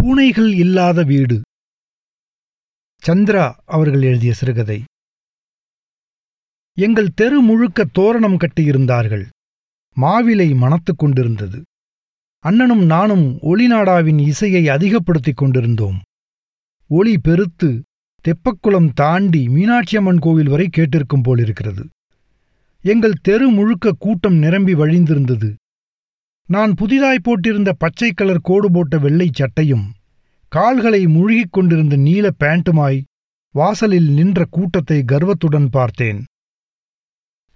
பூனைகள் இல்லாத வீடு. சந்திரா அவர்கள் எழுதிய சிறுகதை. எங்கள் தெரு முழுக்க தோரணம் கட்டியிருந்தார்கள். மாவிலை மணத்துக் கொண்டிருந்தது. அண்ணனும் நானும் ஒளிநாடாவின் இசையை அதிகப்படுத்திக் கொண்டிருந்தோம். ஒளி பெருத்து தெப்பக்குளம் தாண்டி மீனாட்சியம்மன் கோவில் வரை கேட்டிருக்கும் போலிருக்கிறது. எங்கள் தெரு முழுக்க கூட்டம் நிரம்பி வழிந்திருந்தது. நான் புதிதாய் போட்டிருந்த பச்சை கலர் கோடு போட்ட வெள்ளைச் சட்டையும் கால்களை முழுகிக் கொண்டிருந்த நீல பேண்ட்டுமாய் வாசலில் நின்ற கூட்டத்தை கர்வத்துடன் பார்த்தேன்.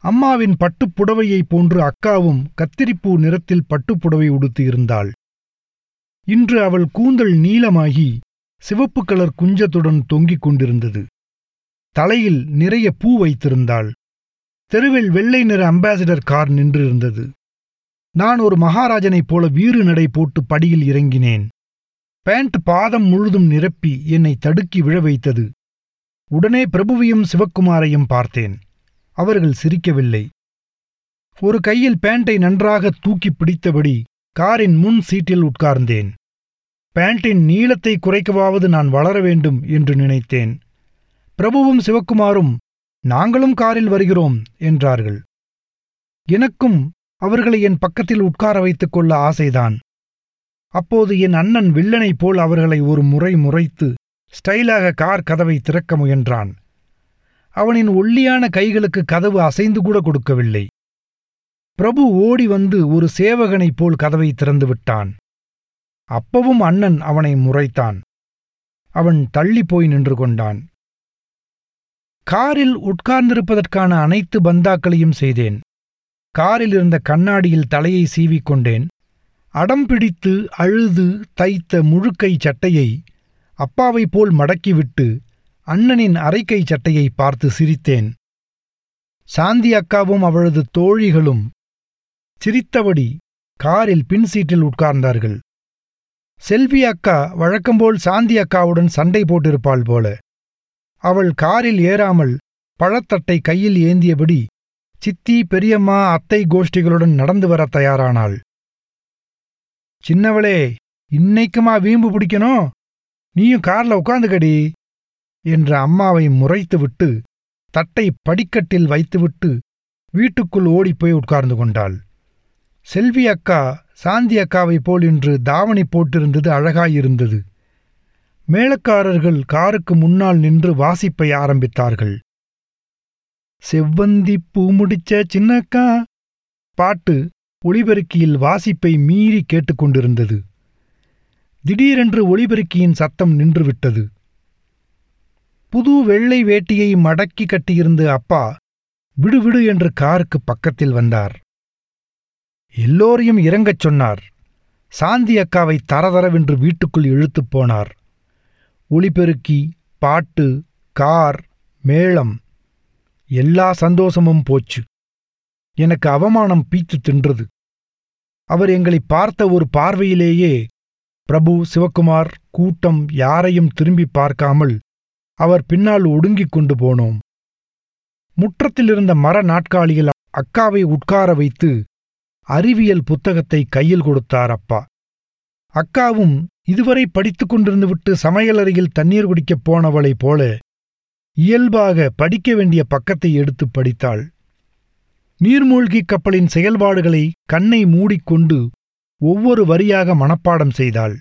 அம்மாவின் பட்டுப் புடவையைப் போன்று அக்காவும் கத்திரிப்பூ நிறத்தில் பட்டுப்புடவை உடுத்தியிருந்தாள் இன்று அவள் கூந்தல் நீலமாகி சிவப்பு கலர் குஞ்சத்துடன் தொங்கிக் கொண்டிருந்தது. தலையில் நிறைய பூ வைத்திருந்தாள். தெருவில் வெள்ளை நிற அம்பாசிடர் கார் நின்றிருந்தது. நான் ஒரு மகாராஜனைப் போல வீறு நடை போட்டு படியில் இறங்கினேன். பேண்ட் பாதம் முழுதும் நிரப்பி என்னை தடுக்கி விழ வைத்தது. உடனே பிரபுவையும் சிவக்குமாரையும் பார்த்தேன். அவர்கள் சிரிக்கவில்லை. ஒரு கையில் பேண்டை நன்றாக தூக்கி பிடித்தபடி காரின் முன் சீட்டில் உட்கார்ந்தேன். பேண்டின் நீளத்தை குறைக்கவாவது நான் வளர வேண்டும் என்று நினைத்தேன். பிரபுவும் சிவக்குமாரும் நாங்களும் காரில் வருகிறோம் என்றார்கள். எனக்கும் அவர்களை என் பக்கத்தில் உட்கார வைத்துக் கொள்ள ஆசைதான். அப்போது என் அண்ணன் வில்லனைப் போல் அவர்களை ஒரு முறை முறைத்து ஸ்டைலாக கார் கதவை திறக்க முயன்றான். அவனின் ஒல்லியான கைகளுக்கு கதவு அசைந்து கூட கொடுக்கவில்லை. பிரபு ஓடி வந்து ஒரு சேவகனைப் போல் கதவை திறந்து விட்டான். அப்பவும் அண்ணன் அவனை முறைத்தான். அவன் தள்ளிப் போய் நின்று கொண்டான். காரில் உட்கார்ந்திருப்பதற்கான அனைத்து பந்தாக்களையும் செய்தேன். காரில் இருந்த கண்ணாடியில் தலையை சீவிக்கொண்டேன். அடம் பிடித்து அழுது தைத்த முழுக்கை சட்டையை அப்பாவைப் போல் மடக்கிவிட்டு அண்ணனின் அரைக்கை சட்டையை பார்த்து சிரித்தேன். சாந்தி அக்காவும் அவளது தோழிகளும் சிரித்தபடி காரில் பின் சீட்டில் உட்கார்ந்தார்கள். செல்வி அக்கா வழக்கம்போல் சாந்தி அக்காவுடன் சண்டை போட்டிருப்பாள் போல. அவள் காரில் ஏறாமல் பழத்தட்டை கையில் ஏந்தியபடி சித்தி பெரியம்மா அத்தை கோஷ்டிகளுடன் நடந்து வர தயாரானாள். சின்னவளே இன்னைக்குமா வீம்பு பிடிக்கணும்? நீயும் கார்ல உட்காந்துக்கடி என்ற அம்மாவை முறைத்துவிட்டு தட்டை படிக்கட்டில் வைத்துவிட்டு வீட்டுக்குள் ஓடிப்போய் உட்கார்ந்து கொண்டாள். செல்வி அக்கா சாந்தி அக்காவைப் போல் இன்று தாவணி போட்டிருந்தது அழகாயிருந்தது. மேளக்காரர்கள் காருக்கு முன்னால் நின்று வாசிப்பை ஆரம்பித்தார்கள். செவ்வந்தி பூ முடிச்ச சின்னக்கா. பாட்டு ஒளிபெருக்கியில் வாசிப்பை மீறி கேட்டுக்கொண்டிருந்தது. திடீரென்று ஒளிபெருக்கியின் சத்தம் நின்றுவிட்டது. புது வெள்ளை வேட்டியை மடக்கி கட்டியிருந்த அப்பா விடுவிடு என்று காருக்கு பக்கத்தில் வந்தார். எல்லோரையும் இறங்கச் சொன்னார். சாந்தி அக்காவை தரதரவென்று வீட்டுக்குள் இழுத்துப் போனார். ஒளிபெருக்கி பாட்டு கார் மேளம் எல்லா சந்தோஷமும் போச்சு. எனக்கு அவமானம் பீத்து தின்றது. அவர் எங்களை பார்த்த ஒரு பார்வையிலேயே பிரபு சிவக்குமார் கூட்டம் யாரையும் திரும்பி பார்க்காமல் அவர் பின்னால் ஒடுங்கிக் கொண்டு போனோம். முற்றத்திலிருந்த மர நாட்காலியில் அக்காவை உட்கார வைத்து அறிவியல் புத்தகத்தை கையில் கொடுத்தார் அப்பா. அக்காவும் இதுவரை படித்துக் கொண்டிருந்துவிட்டு சமையலறையில் தண்ணீர் குடிக்கப் போனவளைப் போல இயல்பாக படிக்க வேண்டிய பக்கத்தை எடுத்து படித்தாள். நீர்மூழ்கிக் கப்பலின் செயல்பாடுகளை கண்ணை மூடிக்கொண்டு ஒவ்வொரு வரியாக மனப்பாடம் செய்தாள்.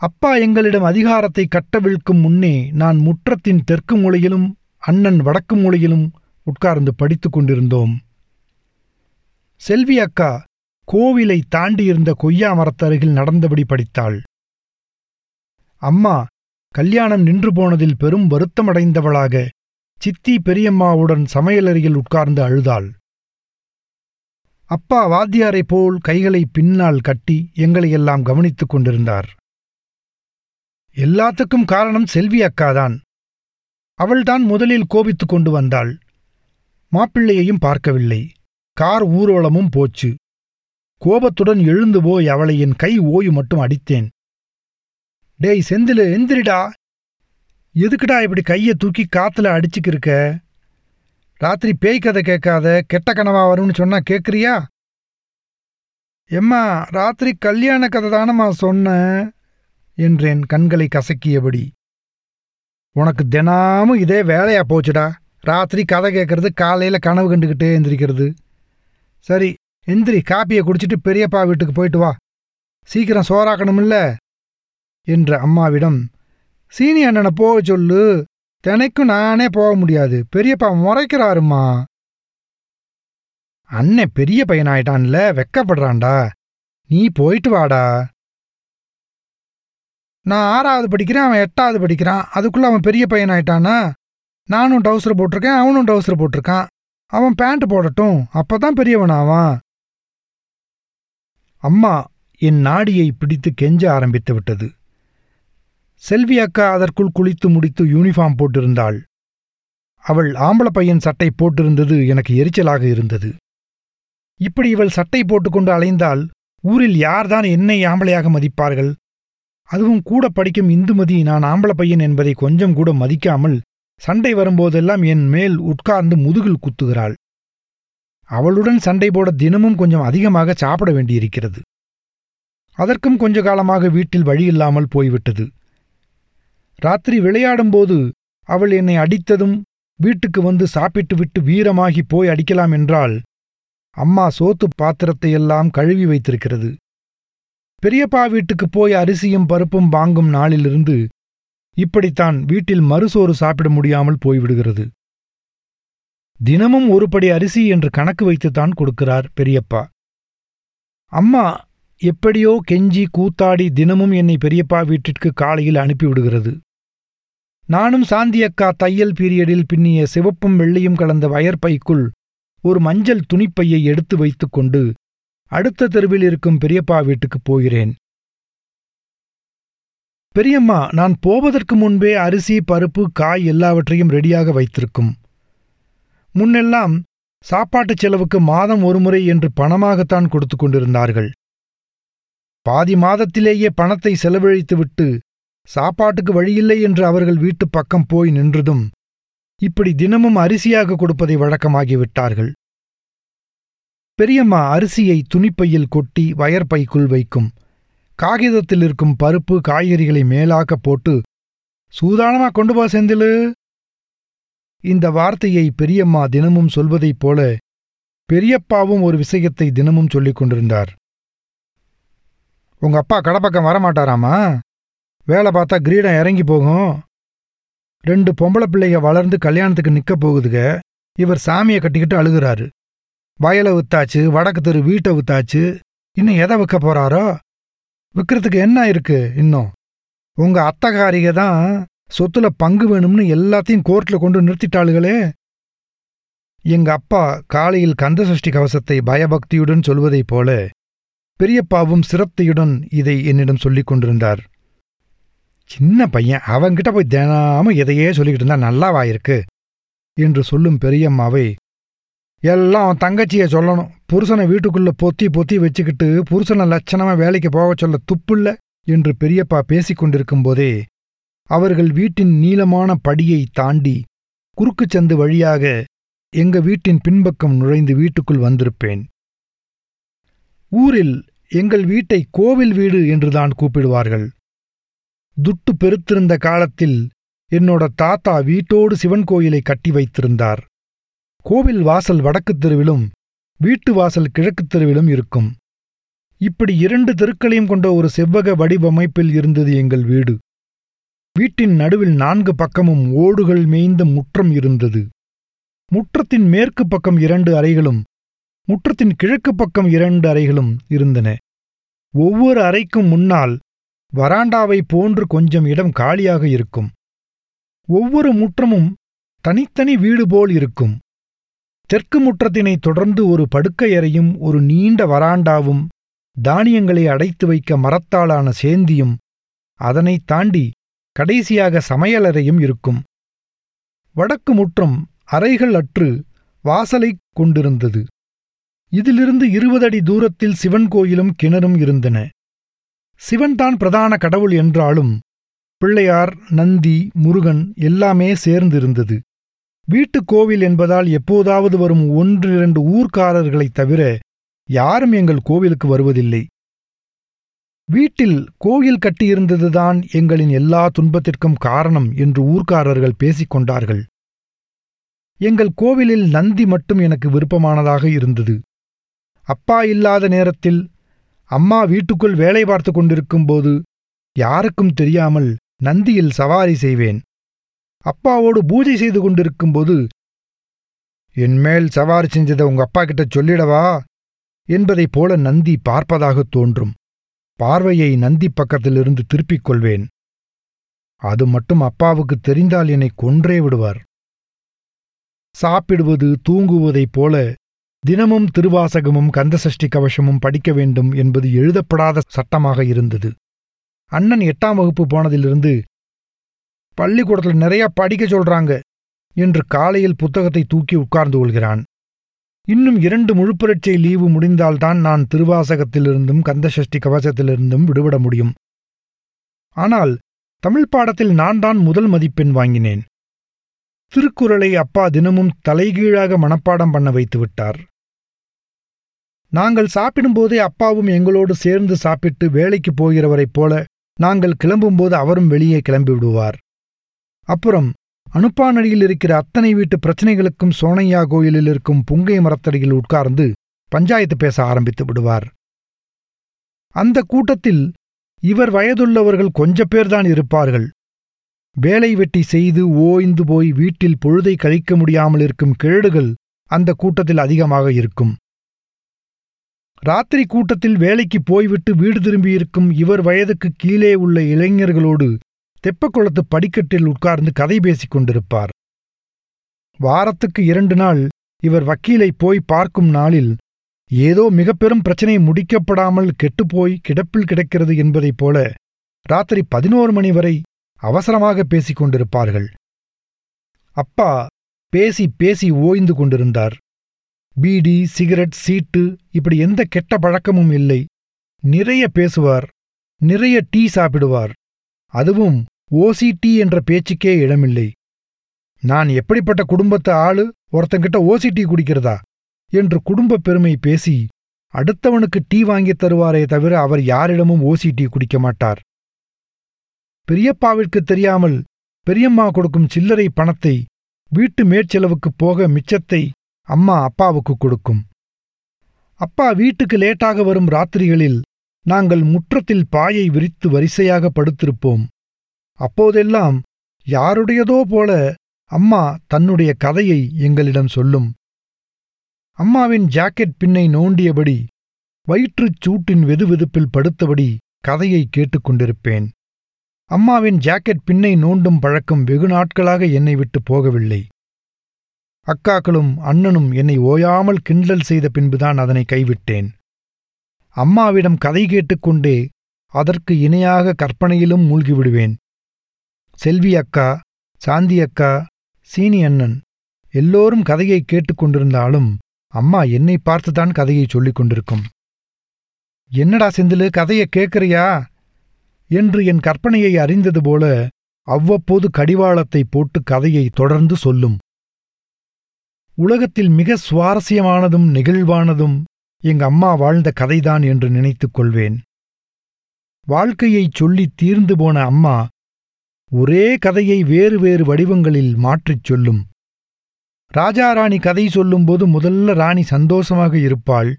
அப்பா எங்களிடம் அதிகாரத்தை கட்டவிழ்க்கும் முன்னே நான் முற்றத்தின் தெற்கு மூலையிலும் அண்ணன் வடக்கு மூலையிலும் உட்கார்ந்து படித்துக் கொண்டிருந்தோம். செல்வி அக்கா கோவிலை தாண்டியிருந்த கொய்யா மரத்தருகில் நடந்தபடி படித்தாள். அம்மா கல்யாணம் நின்று போனதில் பெரும் வருத்தமடைந்தவளாக சித்தி பெரியம்மாவுடன் சமையலறையில் உட்கார்ந்து அழுதாள். அப்பா வாத்தியாரைப் போல் கைகளை பின்னால் கட்டி எங்களையெல்லாம் கவனித்துக் கொண்டிருந்தார். எல்லாத்துக்கும் காரணம் செல்வி அக்காதான். அவள்தான் முதலில் கோபித்துக் கொண்டு வந்தாள். மாப்பிள்ளையையும் பார்க்கவில்லை. கார் ஊர்வலமும் போச்சு. கோபத்துடன் எழுந்து போய் அவளை என் கை ஓய்வு மட்டும் அடித்தேன். டேய் செந்திலு எந்திரிடா. எதுக்குடா இப்படி கையை தூக்கி காற்றுல அடிச்சுக்கிருக்க? ராத்திரி பேய் கதை கேட்காத கெட்ட கனவா வரும்னு சொன்னா கேட்குறியா எம்மா ராத்திரி கல்யாண கதை தானம்மா சொன்னேன் என்றேன் கண்களை கசக்கியபடி. உனக்கு தினமும் இதே வேலையா போச்சுடா. ராத்திரி கதை கேட்கறது காலையில் கனவு கண்டுக்கிட்டே எந்திரிக்கிறது. சரி எந்திரி காப்பியை குடிச்சிட்டு பெரியப்பா வீட்டுக்கு போயிட்டு வா. சீக்கிரம் சோறாக்கணுமில்ல? என்ற அம்மாவிடம் சீனி அண்ணனை போக சொல்லு. தினைக்கும் நானே போக முடியாது. பெரியப்பா முறைக்கிறாருமா அண்ணன் பெரிய பையனாயிட்டான்ல. வெக்கப்படுறான்டா. நீ போயிட்டு வாடா. நான் ஆறாவது படிக்கிறேன். அவன் எட்டாவது படிக்கிறான். அதுக்குள்ள அவன் பெரிய பையனாயிட்டானா? நானும் டவுசர் போட்டிருக்கேன். அவனும் டவுசர் போட்டிருக்கான். அவன் பேண்ட் போடட்டும். அப்பதான் பெரியவனாவான். அம்மா என் நாடியை பிடித்து கெஞ்ச ஆரம்பித்து விட்டது. செல்வி அக்கா அதற்குள் குளித்து முடித்து யூனிஃபார்ம் போட்டிருந்தாள். அவள் ஆம்பள பையன் சட்டை போட்டிருந்தது எனக்கு எரிச்சலாக இருந்தது. இப்படி இவள் சட்டை போட்டுக்கொண்டு அலைந்தால் ஊரில் யார்தான் என்னை ஆம்பளையாக மதிப்பார்கள்? அதுவும் கூட படிக்கும் இந்துமதி நான் ஆம்பள பையன் என்பதை கொஞ்சம் கூட மதிக்காமல் சண்டை வரும்போதெல்லாம் என் மேல் உட்கார்ந்து முதுகில் குத்துகிறாள். அவளுடன் சண்டை போட தினமும் கொஞ்சம் அதிகமாக சாப்பிட வேண்டியிருக்கிறது. அதற்கும் கொஞ்ச காலமாக வீட்டில் வழியில்லாமல் போய்விட்டது. ராத்திரி விளையாடும்போது அவள் என்னை அடித்ததும் வீட்டுக்கு வந்து சாப்பிட்டுவிட்டு வீரமாகி போய் அடிக்கலாம் என்றால் அம்மா சோத்து பாத்திரத்தையெல்லாம் கழுவி வைத்திருக்கிறது. பெரியப்பா வீட்டுக்கு போய் அரிசியும் பருப்பும் வாங்கும் நாளிலிருந்து இப்படித்தான் வீட்டில் மறுசோறு சாப்பிட முடியாமல் போய்விடுகிறது. தினமும் ஒருபடி அரிசி என்று கணக்கு வைத்துத்தான் கொடுக்கிறார் பெரியப்பா. அம்மா எப்படியோ கெஞ்சி கூத்தாடி தினமும் என்னை பெரியப்பா வீட்டிற்கு காலையில் அனுப்பிவிடுகிறது. நானும் சாந்தியக்கா தையல் பீரியடில் பின்னிய சிவப்பும் வெள்ளையும் கலந்த வயற்பைக்குள் ஒரு மஞ்சள் துணிப்பையை எடுத்து வைத்துக்கொண்டு அடுத்த தெருவில் இருக்கும் பெரியப்பா வீட்டுக்குப் போகிறேன். பெரியம்மா நான் போவதற்கு முன்பே அரிசி பருப்பு காய் எல்லாவற்றையும் ரெடியாக வைத்திருக்கும். முன்னெல்லாம் சாப்பாட்டுச் செலவுக்கு மாதம் ஒருமுறை என்று பணமாகத்தான் கொடுத்து கொண்டிருந்தார்கள். பாதி மாதத்திலேயே பணத்தை செலவழித்துவிட்டு சாப்பாட்டுக்கு வழியில்லை என்று அவர்கள் வீட்டுப் பக்கம் போய் நின்றதும் இப்படி தினமும் அரிசியாக கொடுப்பதை வழக்கமாகிவிட்டார்கள் பெரியம்மா அரிசியை துணிப்பையில் கொட்டி வயற்பைக்குள் வைக்கும். காகிதத்தில் இருக்கும் பருப்பு காய்கறிகளை மேலாக்க போட்டு சூதானமா கொண்டு போ செந்திலு இந்த வார்த்தையை பெரியம்மா தினமும் சொல்வதைப் போல பெரியப்பாவும் ஒரு விஷயத்தை தினமும் சொல்லிக் கொண்டிருந்தார். உங்க அப்பா கடப்பக்கம் வரமாட்டாராமா? வேலை பார்த்தா கிரீடம் இறங்கி போகும். ரெண்டு பொம்பளை பிள்ளைங்க வளர்ந்து கல்யாணத்துக்கு நிற்க போகுதுக. இவர் சாமியை கட்டிக்கிட்டு அழுகுறாரு. வயலை வித்தாச்சு வடக்கு தெரு வீட்டை வித்தாச்சு இன்னும் எதை விற்க போறாரோ? விற்கிறதுக்கு என்ன இருக்கு இன்னும்? உங்க அத்தகாரிக தான் சொத்துல பங்கு வேணும்னு எல்லாத்தையும் கோர்ட்ல கொண்டு நிறுத்திட்டாளுகளே. எங்க அப்பா காலையில் கந்தசஷ்டி கவசத்தை பயபக்தியுடன் சொல்வதைப் போல பெரியப்பாவும் சிரத்தையுடன் இதை என்னிடம் சொல்லிக் கொண்டிருந்தார். சின்ன பையன் அவங்கிட்ட போய் தினாம எதையே சொல்லிக்கிட்டு இருந்தா நல்லாவாயிருக்கு என்று சொல்லும் பெரியம்மாவை எல்லாம் அவன் தங்கச்சியை சொல்லணும். புருஷனை வீட்டுக்குள்ள பொத்தி பொத்தி வச்சுக்கிட்டு புருஷனை லட்சணமா வேலைக்கு போகச் சொல்ல துப்புல்ல என்று பெரியப்பா பேசிக்கொண்டிருக்கும் போதே அவர்கள் வீட்டின் நீளமான படியை தாண்டி குறுக்குச் சந்து வழியாக எங்க வீட்டின் பின்பக்கம் நுழைந்து வீட்டுக்குள் வந்திருப்பேன். ஊரில் எங்கள் வீட்டை கோவில் வீடு என்றுதான் கூப்பிடுவார்கள். துட்டு பெருத்திருந்த காலத்தில் என்னோட தாத்தா வீட்டோடு சிவன் கோயிலை கட்டி வைத்திருந்தார். கோவில் வாசல் வடக்குத் தெருவிலும் வீட்டு வாசல் கிழக்குத் தெருவிலும் இருக்கும். இப்படி இரண்டு தெருக்களையும் கொண்ட ஒரு செவ்வக வடிவமைப்பில் இருந்தது எங்கள் வீடு. வீட்டின் நடுவில் நான்கு பக்கமும் ஓடுகள் மேய்ந்த முற்றம் இருந்தது. முற்றத்தின் மேற்கு பக்கம் இரண்டு அறைகளும் முற்றத்தின் கிழக்கு பக்கம் இரண்டு அறைகளும் இருந்தன. ஒவ்வொரு அறைக்கும் முன்னால் வராண்டாவை போன்று கொஞ்சம் இடம் காலியாக இருக்கும். ஒவ்வொரு முற்றமும் தனித்தனி வீடு போல் இருக்கும். தெற்கு முற்றத்தினைத் தொடர்ந்து ஒரு படுக்கையறையும் ஒரு நீண்ட வராண்டாவும் தானியங்களை அடைத்து வைக்க மரத்தாலான சேந்தியும் அதனைத் தாண்டி கடைசியாக சமையலறையும் இருக்கும். வடக்கு முற்றம் அறைகள் அற்று வாசலைக் கொண்டிருந்தது. இதிலிருந்து இருபது அடி தூரத்தில் சிவன் கோயிலும் கிணறும் இருந்தன. சிவன்தான் பிரதான கடவுள் என்றாலும் பிள்ளையார் நந்தி முருகன் எல்லாமே சேர்ந்திருந்தது. வீட்டுக் கோவில் என்பதால் எப்போதாவது வரும் ஒன்றிரண்டு ஊர்க்காரர்களைத் தவிர யாரும் எங்கள் கோவிலுக்கு வருவதில்லை. வீட்டில் கோயில் கட்டியிருந்ததுதான் எங்களின் எல்லா துன்பத்திற்கும் காரணம் என்று ஊர்க்காரர்கள் பேசிக் கொண்டார்கள். எங்கள் கோவிலில் நந்தி மட்டும் எனக்கு விருப்பமானதாக இருந்தது. அப்பா இல்லாத நேரத்தில் அம்மா வீட்டுக்குள் வேலை பார்த்து கொண்டிருக்கும்போது யாருக்கும் தெரியாமல் நந்தியில் சவாரி செய்வேன். அப்பாவோடு பூஜை செய்து கொண்டிருக்கும்போது என்மேல் சவாரி செஞ்சதை உங்க அப்பா கிட்ட சொல்லிடவா? என்பதைப் போல நந்தி பார்ப்பதாகத் தோன்றும். பார்வையை நந்தி பக்கத்திலிருந்து திருப்பிக் கொள்வேன். அது மட்டும் அப்பாவுக்கு தெரிந்தால் என்னை கொன்றே விடுவார். சாப்பிடுவது தூங்குவதைப் போல தினமும் திருவாசகமும் கந்தசஷ்டி கவசமும் படிக்க வேண்டும் என்பது எழுதப்படாத சட்டமாக இருந்தது. அண்ணன் எட்டாம் வகுப்பு போனதிலிருந்து பள்ளிக்கூடத்தில் நிறைய படிக்க சொல்றாங்க என்று காலையில் புத்தகத்தை தூக்கி உட்கார்ந்து கொள்கிறான். இன்னும் இரண்டு முழுப்பரீட்சை லீவு முடிந்தால்தான் நான் திருவாசகத்திலிருந்தும் கந்தசஷ்டி கவசத்திலிருந்தும் விடுபட முடியும். ஆனால் தமிழ் பாடத்தில் நான் தான் முதல் மதிப்பெண் வாங்கினேன். திருக்குறளை அப்பா தினமும் தலைகீழாக மனப்பாடம் பண்ண வைத்து விட்டார். நாங்கள் சாப்பிடும்போதே அப்பாவும் எங்களோடு சேர்ந்து சாப்பிட்டு வேலைக்கு போகிறவரைப் போல நாங்கள் கிளம்பும்போது அவரும் வெளியே கிளம்பி விடுவார் அப்புறம் அனுப்பானடியில் இருக்கிற அத்தனை வீட்டு பிரச்சனைகளுக்கும் சோனையா கோயிலில் இருக்கும் புங்கை மரத்தடியில் உட்கார்ந்து பஞ்சாயத்து பேச ஆரம்பித்து விடுவார். அந்த கூட்டத்தில் இவர் வயதுள்ளவர்கள் கொஞ்ச பேர்தான் இருப்பார்கள். வேலை வெட்டி செய்து ஓய்ந்து போய் வீட்டில் பொழுதை கழிக்க முடியாமல் இருக்கும் கிழடுகள் அந்த கூட்டத்தில் அதிகமாக இருக்கும். ராத்திரி கூட்டத்தில் வேலைக்கு போய்விட்டு வீடு திரும்பியிருக்கும் இவர் வயதுக்கு கீழே உள்ள இளைஞர்களோடு தெப்பக்குளத்து படிக்கட்டில் உட்கார்ந்து கதை பேசிக் கொண்டிருப்பார். வாரத்துக்கு இரண்டு நாள் இவர் வக்கீலை போய் பார்க்கும் நாளில் ஏதோ மிக பெரும் பிரச்சனை முடிக்கப்படாமல் கெட்டுப்போய் கிடப்பில் கிடக்கிறது என்பதைப் போல ராத்திரி பதினோரு மணி வரை அவசரமாக பேசிக் கொண்டிருப்பார்கள். அப்பா பேசி பேசி ஓய்ந்து கொண்டிருந்தார். பீடி சிகரெட் சீட்டு இப்படி எந்த கெட்ட பழக்கமும் இல்லை. நிறைய பேசுவார் நிறைய டீ சாப்பிடுவார். அதுவும் ஓசி டீ என்ற பேச்சுக்கே இடமில்லை. நான் எப்படிப்பட்ட குடும்பத்து ஆளு? ஒருத்தங்கிட்ட ஓசி டீ குடிக்கிறதா? என்று குடும்பப் பெருமை பேசி அடுத்தவனுக்கு டீ வாங்கித் தருவாரே தவிர அவர் யாரிடமும் ஓசி டீ குடிக்க மாட்டார். பெரியப்பாவிற்கு தெரியாமல் பெரியம்மா கொடுக்கும் சில்லறை பணத்தை வீட்டு மேற்செலவுக்குப் போக மிச்சத்தை அம்மா அப்பாவுக்கு கொடுக்கும். அப்பா வீட்டுக்கு லேட்டாக வரும் ராத்திரிகளில் நாங்கள் முற்றத்தில் பாயை விரித்து வரிசையாக படுத்திருப்போம். அப்போதெல்லாம் யாருடையதோ போல அம்மா தன்னுடைய கதையை எங்களிடம் சொல்லும். அம்மாவின் ஜாக்கெட் பின்னை நோண்டியபடி வயிற்றுச் சூட்டின் வெதுவெதுப்பில் படுத்தபடி கதையை கேட்டுக்கொண்டிருப்பேன் அம்மாவின் ஜாக்கெட் பின்னை நோண்டும் பழக்கம் வெகு நாட்களாக என்னை விட்டு போகவில்லை. அக்காக்களும் அண்ணனும் என்னை ஓயாமல் கிண்டல் செய்த பின்புதான் அதனை கைவிட்டேன். அம்மாவிடம் கதை கேட்டுக்கொண்டே அதற்கு இணையாக கற்பனையிலும் மூழ்கிவிடுவேன். செல்வி அக்கா சாந்தி அக்கா சீனி அண்ணன் எல்லோரும் கதையை கேட்டுக்கொண்டிருந்தாலும் அம்மா என்னை பார்த்துதான் கதையை சொல்லிக் கொண்டிருக்கும். என்னடா செந்திலு கதையை கேட்கறியா? என்று என் கற்பனையை அறிந்தது போல அவ்வப்போது கடிவாளத்தை போட்டு கதையை தொடர்ந்து சொல்லும். உலகத்தில் மிக சுவாரஸ்யமானதும் நெகிழ்வானதும் எங்க அம்மா வாழ்ந்த கதைதான் என்று நினைத்துக் கொள்வேன். வாழ்க்கையைச் சொல்லித் தீர்ந்து போன அம்மா ஒரே கதையை வேறு வேறு வடிவங்களில் மாற்றிச் சொல்லும். ராஜாராணி கதை சொல்லும்போது முதல்ல ராணி சந்தோஷமாக இருப்பாள்.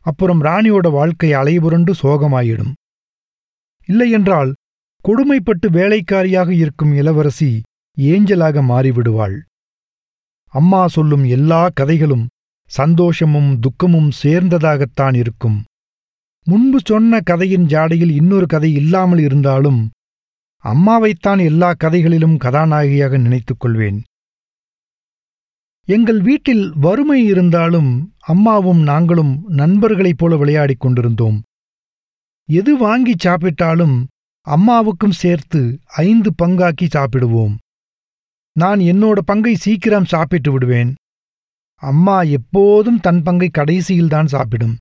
அப்புறம் ராணியோட வாழ்க்கை அலைபுரண்டு சோகமாயிடும். இல்லையென்றால் கொடுமைப்பட்டு வேலைக்காரியாக இருக்கும் இளவரசி ஏஞ்சலாக மாறிவிடுவாள். அம்மா சொல்லும் எல்லா கதைகளும் சந்தோஷமும் துக்கமும் சேர்ந்ததாகத்தான் இருக்கும். முன்பு சொன்ன கதையின் ஜாடையில் இன்னொரு கதை இல்லாமல் இருந்தாலும் அம்மாவைத்தான் எல்லா கதைகளிலும் கதாநாயகியாக நினைத்துக் கொள்வேன். எங்கள் வீட்டில் வறுமை இருந்தாலும் அம்மாவும் நாங்களும் நண்பர்களைப் போல விளையாடிக் கொண்டிருந்தோம். எது வாங்கி சாப்பிட்டாலும் அம்மாவுக்கும் சேர்த்து ஐந்து பங்காக்கி சாப்பிடுவோம். நான் என்னோட பங்கை சீக்கிரம் சாப்பிட்டு விடுவேன். அம்மா எப்போதும் தன் பங்கை கடைசியில்தான் சாப்பிடும்.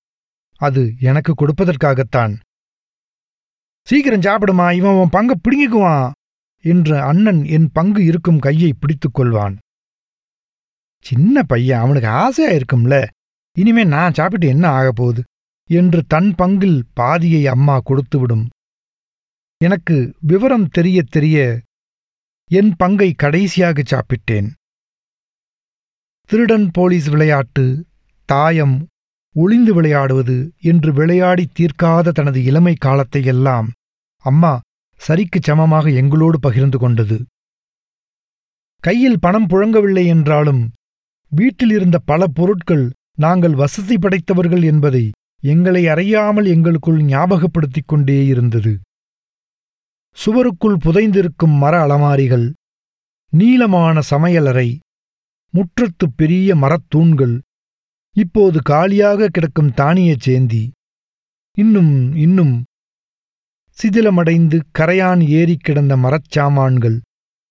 அது எனக்கு கொடுப்பதற்காகத்தான். சீக்கிரம் சாப்பிடுமா இவன் உன் பங்கை பிடுங்கிக்குவான் என்று அண்ணன் என் பங்கு இருக்கும் கையை பிடித்துக் கொள்வான். சின்ன பையன் அவனுக்கு ஆசையா இருக்கும்ல. இனிமே நான் சாப்பிட்டு என்ன ஆகப் போகுது என்று தன் பங்கில் பாதியை அம்மா கொடுத்துவிடும் எனக்கு விவரம் தெரிய தெரிய என் பங்கை கடைசியாக சாப்பிட்டேன். திருடன் போலீஸ் விளையாட்டு தாயம் ஒளிந்து விளையாடுவது என்று விளையாடி தீர்க்காத தனது இளமை காலத்தையெல்லாம் அம்மா சரிக்குச் சமமாக எங்களோடு பகிர்ந்து கொண்டது. கையில் பணம் புழங்கவில்லை என்றாலும் வீட்டில் இருந்த பல பொருட்கள் நாங்கள் வசதி படைத்தவர்கள் என்பதை எங்களை அறியாமல் எங்களுக்குள் ஞாபகப்படுத்திக் கொண்டே இருந்தது. சுவருக்குள் புதைந்திருக்கும் மர அலமாரிகள் நீளமான சமையலறை முற்றத்துப் பெரிய மரத்தூண்கள் இப்போது காலியாக கிடக்கும் தானியச் சேந்தி. இன்னும் இன்னும் சிதிலமடைந்து கரையான் ஏறி கிடந்த மரச்சாமான்கள்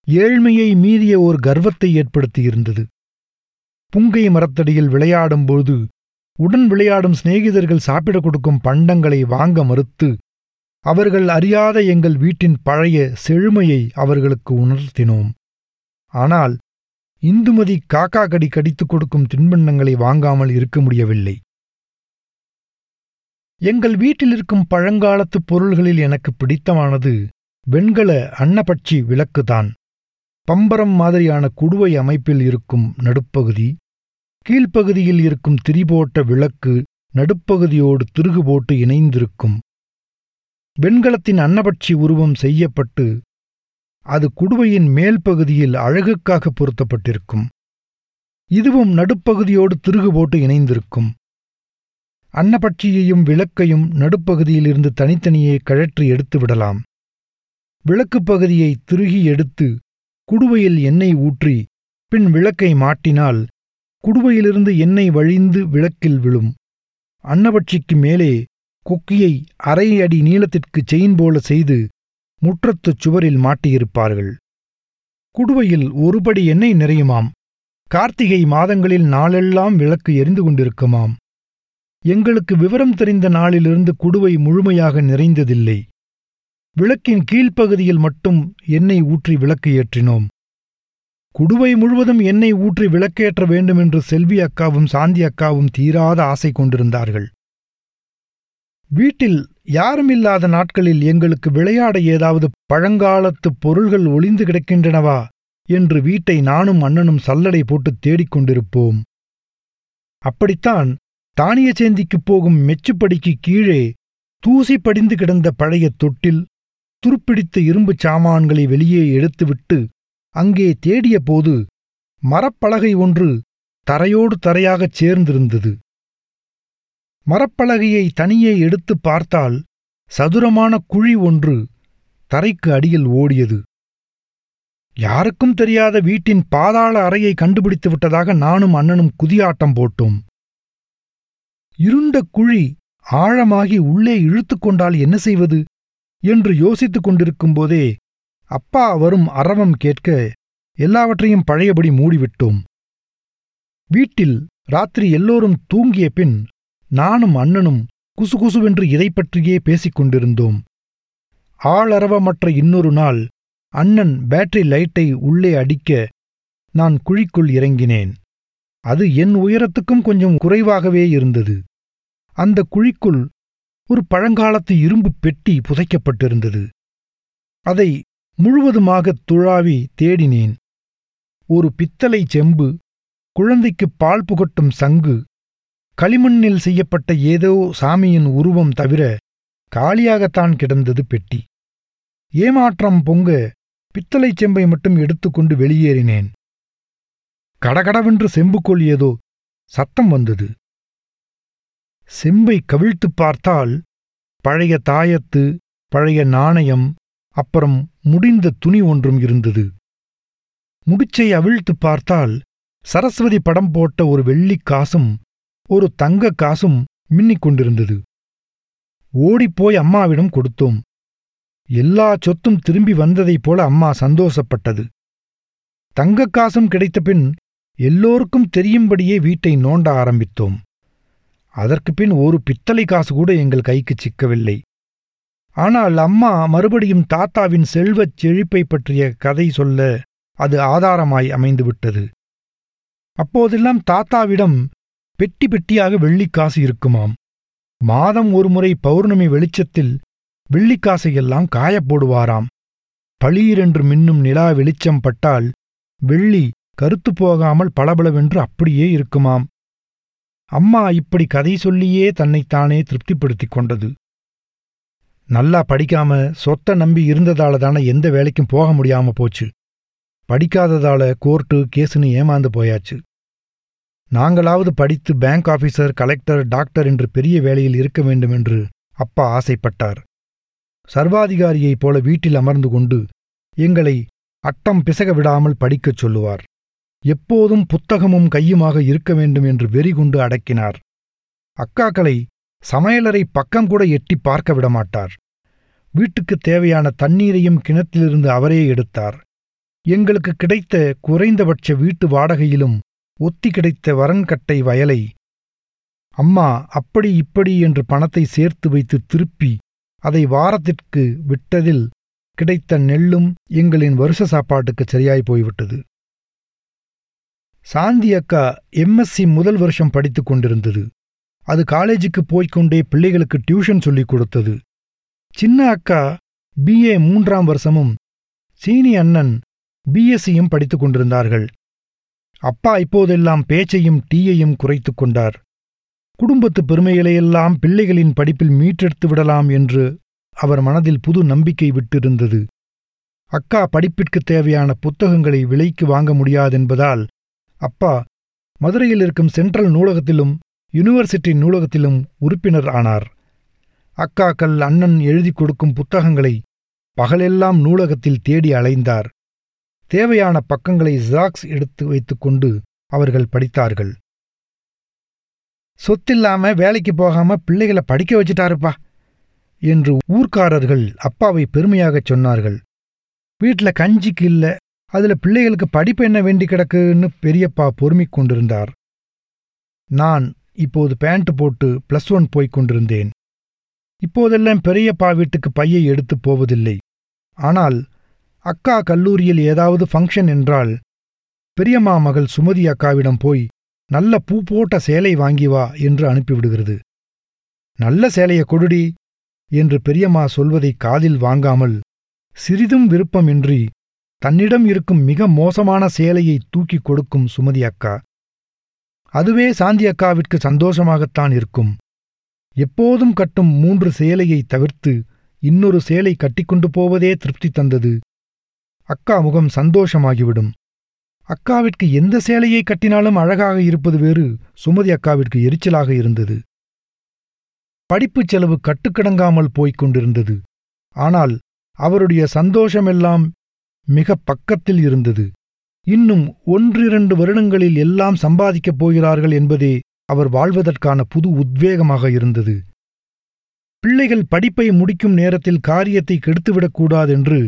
ஏழ்மையை மீறிய ஓர் கர்வத்தை ஏற்படுத்தியிருந்தது. புங்கை மரத்தடியில் விளையாடும்போது உடன் விளையாடும் சிநேகிதர்கள் சாப்பிட கொடுக்கும் பண்டங்களை வாங்க மறுத்து அவர்கள் அறியாத எங்கள் வீட்டின் பழைய செழுமையை அவர்களுக்கு உணர்த்தினோம். ஆனால் இந்துமதி காக்கா கடி கடித்துக் கொடுக்கும் தின்பண்டங்களை வாங்காமல் இருக்க முடியவில்லை. எங்கள் வீட்டில் இருக்கும் பழங்காலத்து பொருள்களில் எனக்கு பிடித்தமானது வெண்கல அன்னபட்சி விளக்குதான். பம்பரம் மாதிரியான குடுவை அமைப்பில் இருக்கும் நடுப்பகுதி கீழ்ப்பகுதியில் இருக்கும் திரிபோட்ட விளக்கு நடுப்பகுதியோடு திருகு போட்டு இணைந்திருக்கும். வெண்கலத்தின் அன்னபட்சி உருவம் செய்யப்பட்டு அது குடுவையின் மேல் பகுதியில் அழகுக்காக பொருத்தப்பட்டிருக்கும். இதுவும் நடுப்பகுதியோடு திருகு போட்டு இணைந்திருக்கும். அன்னபட்சியையும் விளக்கையும் நடுப்பகுதியிலிருந்து தனித்தனியே கழற்றி எடுத்து விடலாம். விளக்குப் பகுதியை திருகி எடுத்து குடுவையில் எண்ணெய் ஊற்றி பின் விளக்கை மாட்டினால் குடுவையிலிருந்து எண்ணெய் வழிந்து விளக்கில் விழும். அன்னபட்சிக்கு மேலே குக்கியை அரை அடி நீளத்திற்கு செயின் போல செய்து முற்றத்துச் சுவரில் மாட்டியிருப்பார்கள். குடுவையில் ஒருபடி எண்ணெய் நிறையுமாம். கார்த்திகை மாதங்களில் நாளெல்லாம் விளக்கு எரிந்து கொண்டிருக்குமாம். எங்களுக்கு விவரம் தெரிந்த நாளிலிருந்து குடுவை முழுமையாக நிறைந்ததில்லை. விளக்கின் கீழ்ப்பகுதியில் மட்டும் எண்ணெய் ஊற்றி விளக்கு ஏற்றினோம். குடுவை முழுவதும் எண்ணெய் ஊற்றி விளக்கேற்ற வேண்டுமென்று செல்வி அக்காவும் சாந்தி அக்காவும் தீராத ஆசை கொண்டிருந்தார்கள். வீட்டில் யாருமில்லாத நாட்களில் எங்களுக்கு விளையாட ஏதாவது பழங்காலத்து பொருள்கள் ஒளிந்து கிடக்கின்றனவா என்று வீட்டை நானும் அண்ணனும் சல்லடை போட்டு தேடிக் கொண்டிருப்போம். அப்படித்தான் தானியச்சேந்திக்குப் போகும் மெச்சுப்படிக்கு கீழே தூசி படிந்து கிடந்த பழைய தொட்டில் துருப்பிடித்த இரும்புச் சாமான்களை வெளியே எடுத்துவிட்டு அங்கே தேடியபோது மரப்பலகை ஒன்று தரையோடு தரையாகச் சேர்ந்திருந்தது. மரப்பலகையை தனியே எடுத்துப் பார்த்தால் சதுரமான குழி ஒன்று தரைக்கு அடியில் ஓடியது. யாருக்கும் தெரியாத வீட்டின் பாதாள அறையை கண்டுபிடித்து விட்டதாக நானும் அண்ணனும் குதியாட்டம் போட்டோம். இருண்ட குழி ஆழமாகி உள்ளே இழுத்துக் கொண்டால் என்ன செய்வது? என்று யோசித்துக் கொண்டிருக்கும்போதே அப்பா வரும் அரவம் கேட்க எல்லாவற்றையும் பழையபடி மூடிவிட்டோம். வீட்டில் ராத்திரி எல்லோரும் தூங்கிய பின் நானும் அண்ணனும் குசுகுசுவென்று இதைப்பற்றியே பேசிக் கொண்டிருந்தோம் ஆளரவமற்ற இன்னொரு நாள் அண்ணன் பேட்டரி லைட்டை உள்ளே அடிக்க நான் குழிக்குள் இறங்கினேன். அது என் உயரத்துக்கும் கொஞ்சம் குறைவாகவே இருந்தது. அந்த குழிக்குள் ஒரு பழங்காலத்து இரும்பு பெட்டி புதைக்கப்பட்டிருந்தது. அதை முழுவதுமாகத் துழாவி தேடினேன். ஒரு பித்தளை செம்பு குழந்தைக்குப் பால் புகட்டும் சங்கு களிமண்ணில் செய்யப்பட்ட ஏதோ சாமியின் உருவம் தவிர காலியாகத்தான் கிடந்தது பெட்டி. ஏமாற்றம் பொங்க பித்தளைச் செம்பை மட்டும் எடுத்துக்கொண்டு வெளியேறினேன். கடகடவென்று செம்புக்கோள் ஏதோ சத்தம் வந்தது. செம்பை கவிழ்த்துப் பார்த்தால் பழைய தாயத்து பழைய நாணயம் அப்புறம் முடிந்த துணி ஒன்றும் இருந்தது. முடிச்சை அவிழ்த்துப் பார்த்தால் சரஸ்வதி படம் போட்ட ஒரு வெள்ளிக் காசும் ஒரு தங்கக் காசும் மின்னிக் கொண்டிருந்தது. ஓடிப்போய் அம்மாவிடம் கொடுத்தோம். எல்லா சொத்தும் திரும்பி வந்ததைப் போல அம்மா சந்தோஷப்பட்டது. தங்கக் காசும் கிடைத்தபின் எல்லோருக்கும் தெரியும்படியே வீட்டை நோண்ட ஆரம்பித்தோம். அதற்குப் பின் ஒரு பித்தளை காசு கூட எங்கள் கைக்குச் சிக்கவில்லை. ஆனால் அம்மா மறுபடியும் தாத்தாவின் செல்வச் செழிப்பை பற்றிய கதை சொல்ல அது ஆதாரமாய் அமைந்துவிட்டது. அப்போதெல்லாம் தாத்தாவிடம் பெட்டி பெட்டியாக வெள்ளிக்காசு இருக்குமாம். மாதம் ஒருமுறை பௌர்ணமி வெளிச்சத்தில் வெள்ளிக்காசையெல்லாம் காயப்போடுவாராம். பளீரென்று மின்னும் நிலா வெளிச்சம் பட்டால் வெள்ளி கருத்துப் போகாமல் பளபளவென்று அப்படியே இருக்குமாம். அம்மா இப்படி கதை சொல்லியே தன்னைத்தானே திருப்திப்படுத்திக் கொண்டது. நல்லா படிக்காம சொத்தை நம்பி இருந்ததால தானே எந்த வேலைக்கும் போக முடியாம போச்சு. படிக்காததால கோர்ட்டு கேஸுன்னு ஏமாந்து போயாச்சு. நாங்களாவது படித்து பேங்க் ஆபீசர் கலெக்டர் டாக்டர் என்று பெரிய வேலையில் இருக்க வேண்டும் என்று அப்பா ஆசைப்பட்டார். சர்வாதிகாரியைப் போல வீட்டில் அமர்ந்து கொண்டு எங்களை அட்டம் பிசக விடாமல் படிக்கச் சொல்லுவார். எப்போதும் புத்தகமும் கையுமாக இருக்க வேண்டும் என்று வெறிகுண்டு அடக்கினார். அக்காக்களை சமையலறை பக்கம் கூட எட்டி பார்க்க விடமாட்டார். வீட்டுக்குத் தேவையான தண்ணீரையும் கிணத்திலிருந்து அவரே எடுத்தார். எங்களுக்கு கிடைத்த குறைந்தபட்ச வீட்டு வாடகையிலும் ஒத்தி கிடைத்த வரன்கட்டை வயலை. அம்மா அப்படி இப்படி என்று பணத்தை சேர்த்து வைத்து திருப்பி அதை வாரத்திற்கு விட்டதில் கிடைத்த நெல்லும் எங்களின் வருஷ சாப்பாட்டுக்கு சரியாய் போய்விட்டது. சாந்தி அக்கா எம்எஸ்சி முதல் வருஷம் படித்துக் கொண்டிருந்தது. அது காலேஜுக்கு போய்க்கொண்டே பிள்ளைகளுக்கு டியூஷன் சொல்லிக் கொடுத்தது. சின்ன அக்கா பிஏ மூன்றாம் வருஷமும் சீனி அண்ணன் பிஎஸ்சியும் படித்துக் கொண்டிருந்தார்கள். அப்பா இப்போதெல்லாம் பேச்சையும் டீயையும் குறைத்துக் கொண்டார். குடும்பத்து பெருமைகளையெல்லாம் பிள்ளைகளின் படிப்பில் மீட்டெடுத்து விடலாம் என்று அவர் மனதில் புது நம்பிக்கை விட்டிருந்தது. அக்கா படிப்பிற்குத் தேவையான புத்தகங்களை விலைக்கு வாங்க முடியாதென்பதால் அப்பா மதுரையில் இருக்கும் சென்ட்ரல் நூலகத்திலும் யூனிவர்சிட்டி நூலகத்திலும் உறுப்பினர் ஆனார். அக்காக்கள் அண்ணன் எழுதி கொடுக்கும் புத்தகங்களை பகலெல்லாம் நூலகத்தில் தேடி அலைந்தார். தேவையான பக்கங்களை ஜாக்ஸ் எடுத்து வைத்துக்கொண்டு அவர்கள் படித்தார்கள். சொத்தில்லாம வேலைக்கு போகாம பிள்ளைகளை படிக்க வச்சுட்டாருப்பா என்று ஊர்க்காரர்கள் அப்பாவை பெருமையாகச் சொன்னார்கள். வீட்ல கஞ்சிக்கு இல்ல அதுல பிள்ளைகளுக்கு படிப்பு என்ன வேண்டி கிடக்குன்னு பெரியப்பா பொறுமிக் கொண்டிருந்தார். நான் இப்போது பேண்ட் போட்டு ப்ளஸ் ஒன் போய்க் கொண்டிருந்தேன். இப்போதெல்லாம் பெரியப்பா வீட்டுக்கு பையை எடுத்துப் போவதில்லை. ஆனால் அக்கா கல்லூரியில் ஏதாவது ஃபங்க்ஷன் என்றால் பெரியம்மா மகள் சுமதி அக்காவிடம் போய் நல்ல பூ போட்ட சேலை வாங்கி வா என்று அனுப்பிவிடுகிறது. நல்ல சேலைய கொடுடி என்று பெரியம்மா சொல்வதை காதில் வாங்காமல் சிறிதும் விருப்பமின்றி தன்னிடம் இருக்கும் மிக மோசமான சேலையை தூக்கிக் கொடுக்கும் சுமதி அக்கா. அதுவே சாந்தி அக்காவிற்கு சந்தோஷமாகத்தான் இருக்கும். எப்போதும் கட்டும் மூன்று சேலையை தவிர்த்து இன்னொரு சேலை கட்டிக்கொண்டு போவதே திருப்தி தந்தது. அக்கா முகம் சந்தோஷமாகிவிடும். அக்காவிற்கு எந்த சேலையை கட்டினாலும் அழகாக இருப்பது வேறு சுமதி அக்காவிற்கு எரிச்சலாக இருந்தது. படிப்புச் செலவு கட்டுக்கடங்காமல் போய்க் கொண்டிருந்தது. ஆனால் அவருடைய சந்தோஷமெல்லாம் மிக பக்கத்தில் இருந்தது. இன்னும் ஒன்றிரண்டு வருடங்களில் எல்லாம் சம்பாதிக்கப் போகிறார்கள் என்பதே அவர் வாழ்வதற்கான புது உத்வேகமாக இருந்தது. பிள்ளைகள் படிப்பை முடிக்கும் நேரத்தில் காரியத்தை கெடுத்துவிடக்கூடாதென்று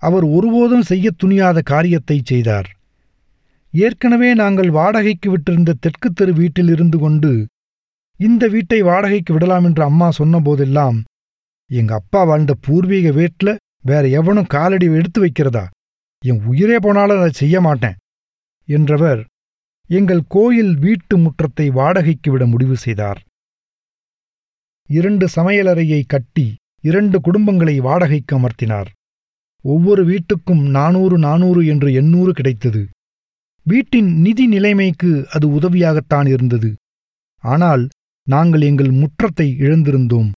அவர் ஒருபோதும் செய்யத் துணியாத காரியத்தை செய்தார். ஏற்கனவே நாங்கள் வாடகைக்கு விட்டிருந்த தெற்குத் தெரு வீட்டில் இருந்து கொண்டு இந்த வீட்டை வாடகைக்கு விடலாம் என்று அம்மா சொன்னபோதெல்லாம் எங்க அப்பா வாழ்ந்த பூர்வீக வீட்ல வேற எவனும் காலடி எடுத்து வைக்கிறதா? என் உயிரே போனாலும் அதை செய்ய மாட்டேன் என்றவர் எங்கள் கோயில் வீட்டு முற்றத்தை வாடகைக்கு விட முடிவு செய்தார். இரண்டு சமையலறையை கட்டி இரண்டு குடும்பங்களை வாடகைக்கு அமர்த்தினார். ஒவ்வொரு வீட்டுக்கும் நானூறு நானூறு என்று எண்ணூறு கிடைத்தது. வீட்டின் நிதி நிலைமைக்கு அது உதவியாகத்தான் இருந்தது. ஆனால் நாங்கள் எங்கள் முற்றத்தை இழந்திருந்தோம்.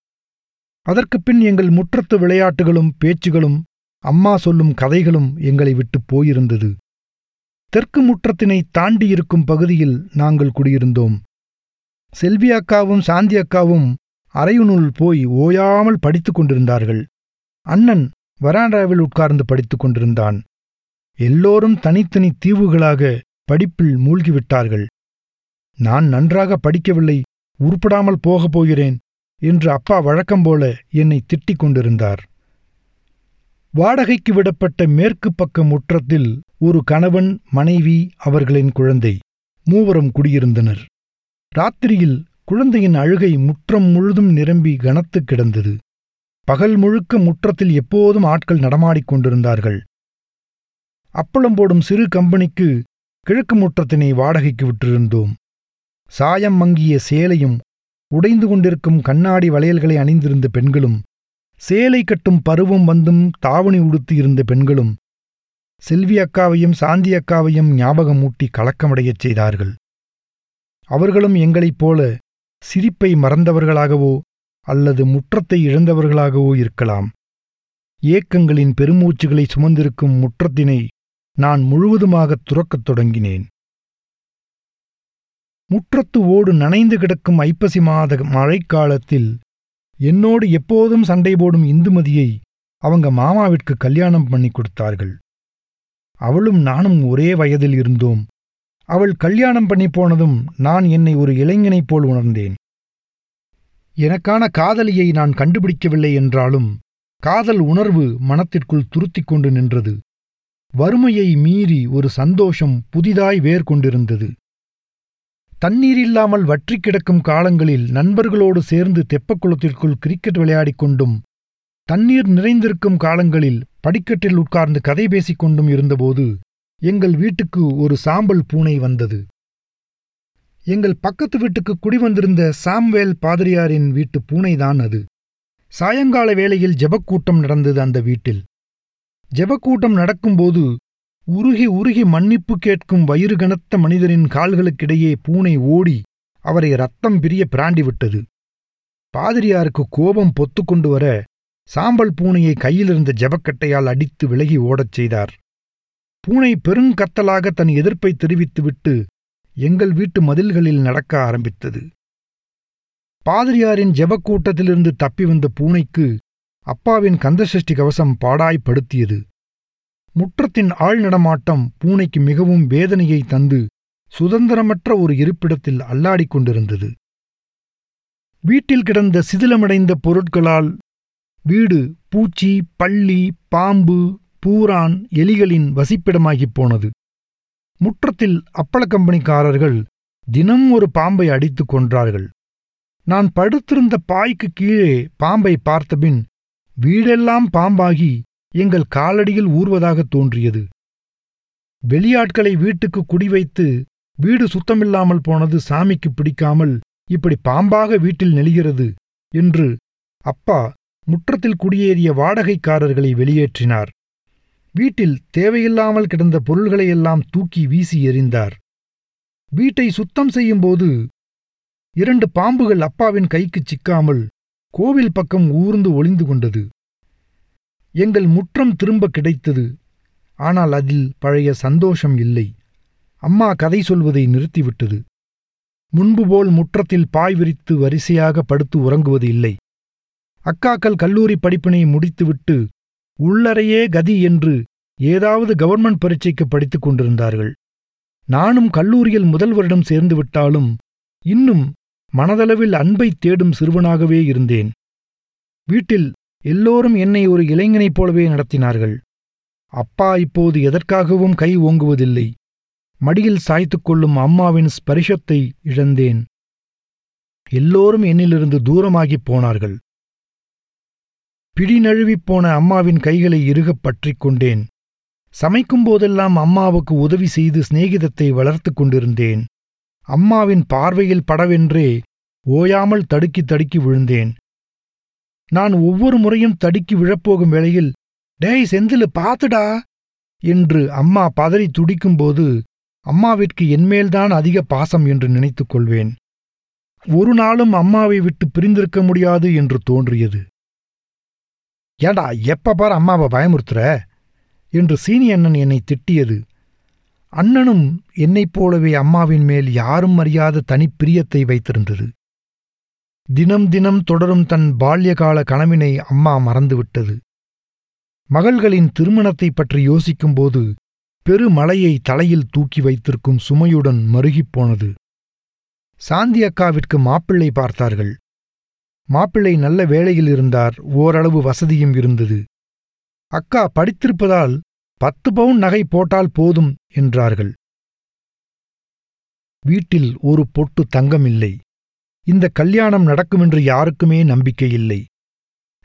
அதற்குப் பின் எங்கள் முற்றத்து விளையாட்டுகளும் பேச்சுகளும் அம்மா சொல்லும் கதைகளும் எங்களை விட்டுப் போயிருந்தது. தெற்கு முற்றத்தினை தாண்டியிருக்கும் பகுதியில் நாங்கள் குடியிருந்தோம். செல்வி அக்காவும் சாந்தி அக்காவும் அறையுனுள் போய் ஓயாமல் படித்துக் கொண்டிருந்தார்கள். அண்ணன் வராண்டாவில் உட்கார்ந்து படித்துக் கொண்டிருந்தான். எல்லோரும் தனித்தனி தீவுகளாக படிப்பில் மூழ்கிவிட்டார்கள். நான் நன்றாக படிக்கவில்லை உருப்படாமல் போகப் போகிறேன் என்று அப்பா வழக்கம்போல என்னை திட்டிக் கொண்டிருந்தார். வாடகைக்கு விடப்பட்ட மேற்கு பக்க முற்றத்தில் ஒரு கணவன் மனைவி அவர்களின் குழந்தை மூவரும் குடியிருந்தனர். ராத்திரியில் குழந்தையின் அழுகை முற்றம் முழுதும் நிரம்பி கனத்து கிடந்தது. பகல் முழுக்க முற்றத்தில் எப்போதும் ஆட்கள் நடமாடிக் கொண்டிருந்தார்கள். அப்பளம் போடும் சிறு கம்பெனிக்கு கிழக்கு முற்றத்தினை வாடகைக்கு விட்டிருந்தோம். சாயம் மங்கிய சேலையும் உடைந்து கொண்டிருக்கும் கண்ணாடி வளையல்களை அணிந்திருந்த பெண்களும் சேலை கட்டும் பருவம் வந்தும் தாவணி உடுத்தி இருந்த பெண்களும் செல்வி அக்காவையும் சாந்தி அக்காவையும் ஞாபகமூட்டி கலக்கமடையச் செய்தார்கள். அவர்களும் எங்களைப் போல சிரிப்பை மறந்தவர்களாகவோ அல்லது முற்றத்தை இழந்தவர்களாகவோ இருக்கலாம். ஏக்கங்களின் பெருமூச்சுகளை சுமந்திருக்கும் முற்றத்தினை நான் முழுவதுமாகத் துறக்கத் தொடங்கினேன். முற்றத்து ஓடு நனைந்து கிடக்கும் ஐப்பசி மாத மழைக்காலத்தில் என்னோடு எப்போதும் சண்டை போடும் இந்துமதியை அவங்க மாமாவிற்கு கல்யாணம் பண்ணி கொடுத்தார்கள். அவளும் நானும் ஒரே வயதில் இருந்தோம். அவள் கல்யாணம் பண்ணி போனதும் நான் என்னை ஒரு இளைஞனைப் போல் உணர்ந்தேன். எனக்கான காதலியை நான் கண்டுபிடிக்கவில்லை என்றாலும் காதல் உணர்வு மனத்திற்குள் துருத்திக் கொண்டு நின்றது. வறுமையை மீறி ஒரு சந்தோஷம் புதிதாய் வேர் கொண்டிருந்தது தண்ணீர் இல்லாமல் வற்றி கிடக்கும் காலங்களில் நண்பர்களோடு சேர்ந்து தெப்பக்குளத்திற்குள் கிரிக்கெட் விளையாடிக் கொண்டும் தண்ணீர் நிறைந்திருக்கும் காலங்களில் படிக்கட்டில் உட்கார்ந்து கதை பேசிக் கொண்டும் இருந்தபோது எங்கள் வீட்டுக்கு ஒரு சாம்பல் பூனை வந்தது. எங்கள் பக்கத்து வீட்டுக்கு குடிவந்திருந்த சாம்வேல் பாதிரியாரின் வீட்டு பூனைதான் அது. சாயங்கால வேளையில் ஜெபக்கூட்டம் நடந்தது அந்த வீட்டில். ஜெபக்கூட்டம் நடக்கும்போது உருகி உருகி மன்னிப்பு கேட்கும் வயிறு கனத்த மனிதரின் கால்களுக்கிடையே பூனை ஓடி அவரை ரத்தம் பிரிய பிராண்டிவிட்டது. பாதிரியாருக்கு கோபம் பொத்துக்கொண்டு வர சாம்பல் பூனையை கையிலிருந்த ஜெபக்கட்டையால் அடித்து விலகி ஓடச் செய்தார். பூனை பெருங்கத்தலாக தன் எதிர்ப்பை தெரிவித்துவிட்டு எங்கள் வீட்டு மதில்களில் நடக்க ஆரம்பித்தது. பாதிரியாரின் ஜெபக்கூட்டத்திலிருந்து தப்பி வந்த பூனைக்கு அப்பாவின் கந்தசஷ்டி கவசம் பாடாய்ப்படுத்தியது. முற்றத்தின் ஆள் நடமாட்டம் பூனைக்கு மிகவும் வேதனையை தந்து சுதந்திரமற்ற ஒரு இருப்பிடத்தில் அல்லாடிக் கொண்டிருந்தது. வீட்டில் கிடந்த சிதிலமடைந்த பொருட்களால் வீடு பூச்சி பள்ளி பாம்பு பூரான் எலிகளின் வசிப்பிடமாகிப் போனது. முற்றத்தில் அப்பள கம்பெனிக்காரர்கள் தினம் ஒரு பாம்பை அடித்துக் கொன்றார்கள். நான் படுத்திருந்த பாய்க்கு கீழே பாம்பை பார்த்தபின் வீடெல்லாம் பாம்பாகி எங்கள் காலடியில் ஊர்வதாக தோன்றியது. வெளியாட்களை வீட்டுக்கு குடிவைத்து வீடு சுத்தமில்லாமல் போனது சாமிக்கு பிடிக்காமல் இப்படி பாம்பாக வீட்டில் நெளிகிறது என்று அப்பா முற்றத்தில் குடியேறிய வாடகைக்காரர்களை வெளியேற்றினார். வீட்டில் தேவையில்லாமல் கிடந்த பொருள்களையெல்லாம் தூக்கி வீசி எறிந்தார். வீட்டை சுத்தம் செய்யும்போது இரண்டு பாம்புகள் அப்பாவின் கைக்குச் சிக்காமல் கோவில் பக்கம் ஊர்ந்து ஒளிந்து கொண்டது. எங்கள் முற்றம் திரும்ப கிடைத்தது. ஆனால் அதில் பழைய சந்தோஷம் இல்லை. அம்மா கதை சொல்வதை நிறுத்திவிட்டது. முன்பு போல் முற்றத்தில் பாய் விரித்து வரிசையாக படுத்து உறங்குவது இல்லை. அக்காக்கள் கல்லூரி படிப்பினை முடித்துவிட்டு உள்ளறையே கதி என்று ஏதாவது கவர்மெண்ட் பரீட்சைக்கு படித்துக் கொண்டிருந்தார்கள். நானும் கல்லூரியில் முதல் வருடம் சேர்ந்து விட்டாலும் இன்னும் மனதளவில் அன்பை தேடும் சிறுவனாகவே இருந்தேன். வீட்டில் எல்லோரும் என்னை ஒரு இளைஞனைப் போலவே நடத்தினார்கள். அப்பா இப்போது எதற்காகவும் கை ஓங்குவதில்லை. மடியில் சாய்த்துக் கொள்ளும் அம்மாவின் ஸ்பரிஷத்தை இழந்தேன். எல்லோரும் என்னிலிருந்து தூரமாகிப் போனார்கள். பிடிநழுவிப் போன அம்மாவின் கைகளை இறுகப் பற்றிக் கொண்டேன். சமைக்கும் போதெல்லாம் அம்மாவுக்கு உதவி செய்து சிநேகிதத்தை வளர்த்துக் கொண்டிருந்தேன். அம்மாவின் பார்வையில் படவென்றே ஓயாமல் தடுக்கி தடுக்கி விழுந்தேன். நான் ஒவ்வொரு முறையும் தடுக்கி விழப்போகும் வேளையில் டேய் செந்திலு பாத்துடா என்று அம்மா பதறி துடிக்கும்போது அம்மாவிற்கு என்மேல்தான் அதிக பாசம் என்று நினைத்துக் கொள்வேன். ஒரு நாளும் அம்மாவை விட்டு பிரிந்திருக்க முடியாது என்று தோன்றியது. ஏண்டா எப்ப பார் அம்மாவை பயமுறுத்துற? என்று சீனி அண்ணன் என்னை திட்டியது. அண்ணனும் என்னைப் போலவே அம்மாவின் மேல் யாரும் அறியாத தனிப்பிரியத்தை வைத்திருந்தது. தினம் தினம் தொடரும் தன் பால்யகால கனவினை அம்மா மறந்துவிட்டது. மகள்களின் திருமணத்தைப் பற்றி யோசிக்கும்போது பெருமலையை தலையில் தூக்கி வைத்திருக்கும் சுமையுடன் மருகிப் போனது. சாந்தி அக்காவிற்கு மாப்பிள்ளை பார்த்தார்கள். மாப்பிள்ளை நல்ல வேலையில் இருந்தார் ஓரளவு வசதியும் இருந்தது. அக்கா படித்திருப்பதால் பத்து பவுன் நகை போட்டால் போதும் என்றார்கள். வீட்டில் ஒரு பொட்டு தங்கமில்லை. இந்த கல்யாணம் நடக்குமென்று யாருக்குமே நம்பிக்கை இல்லை.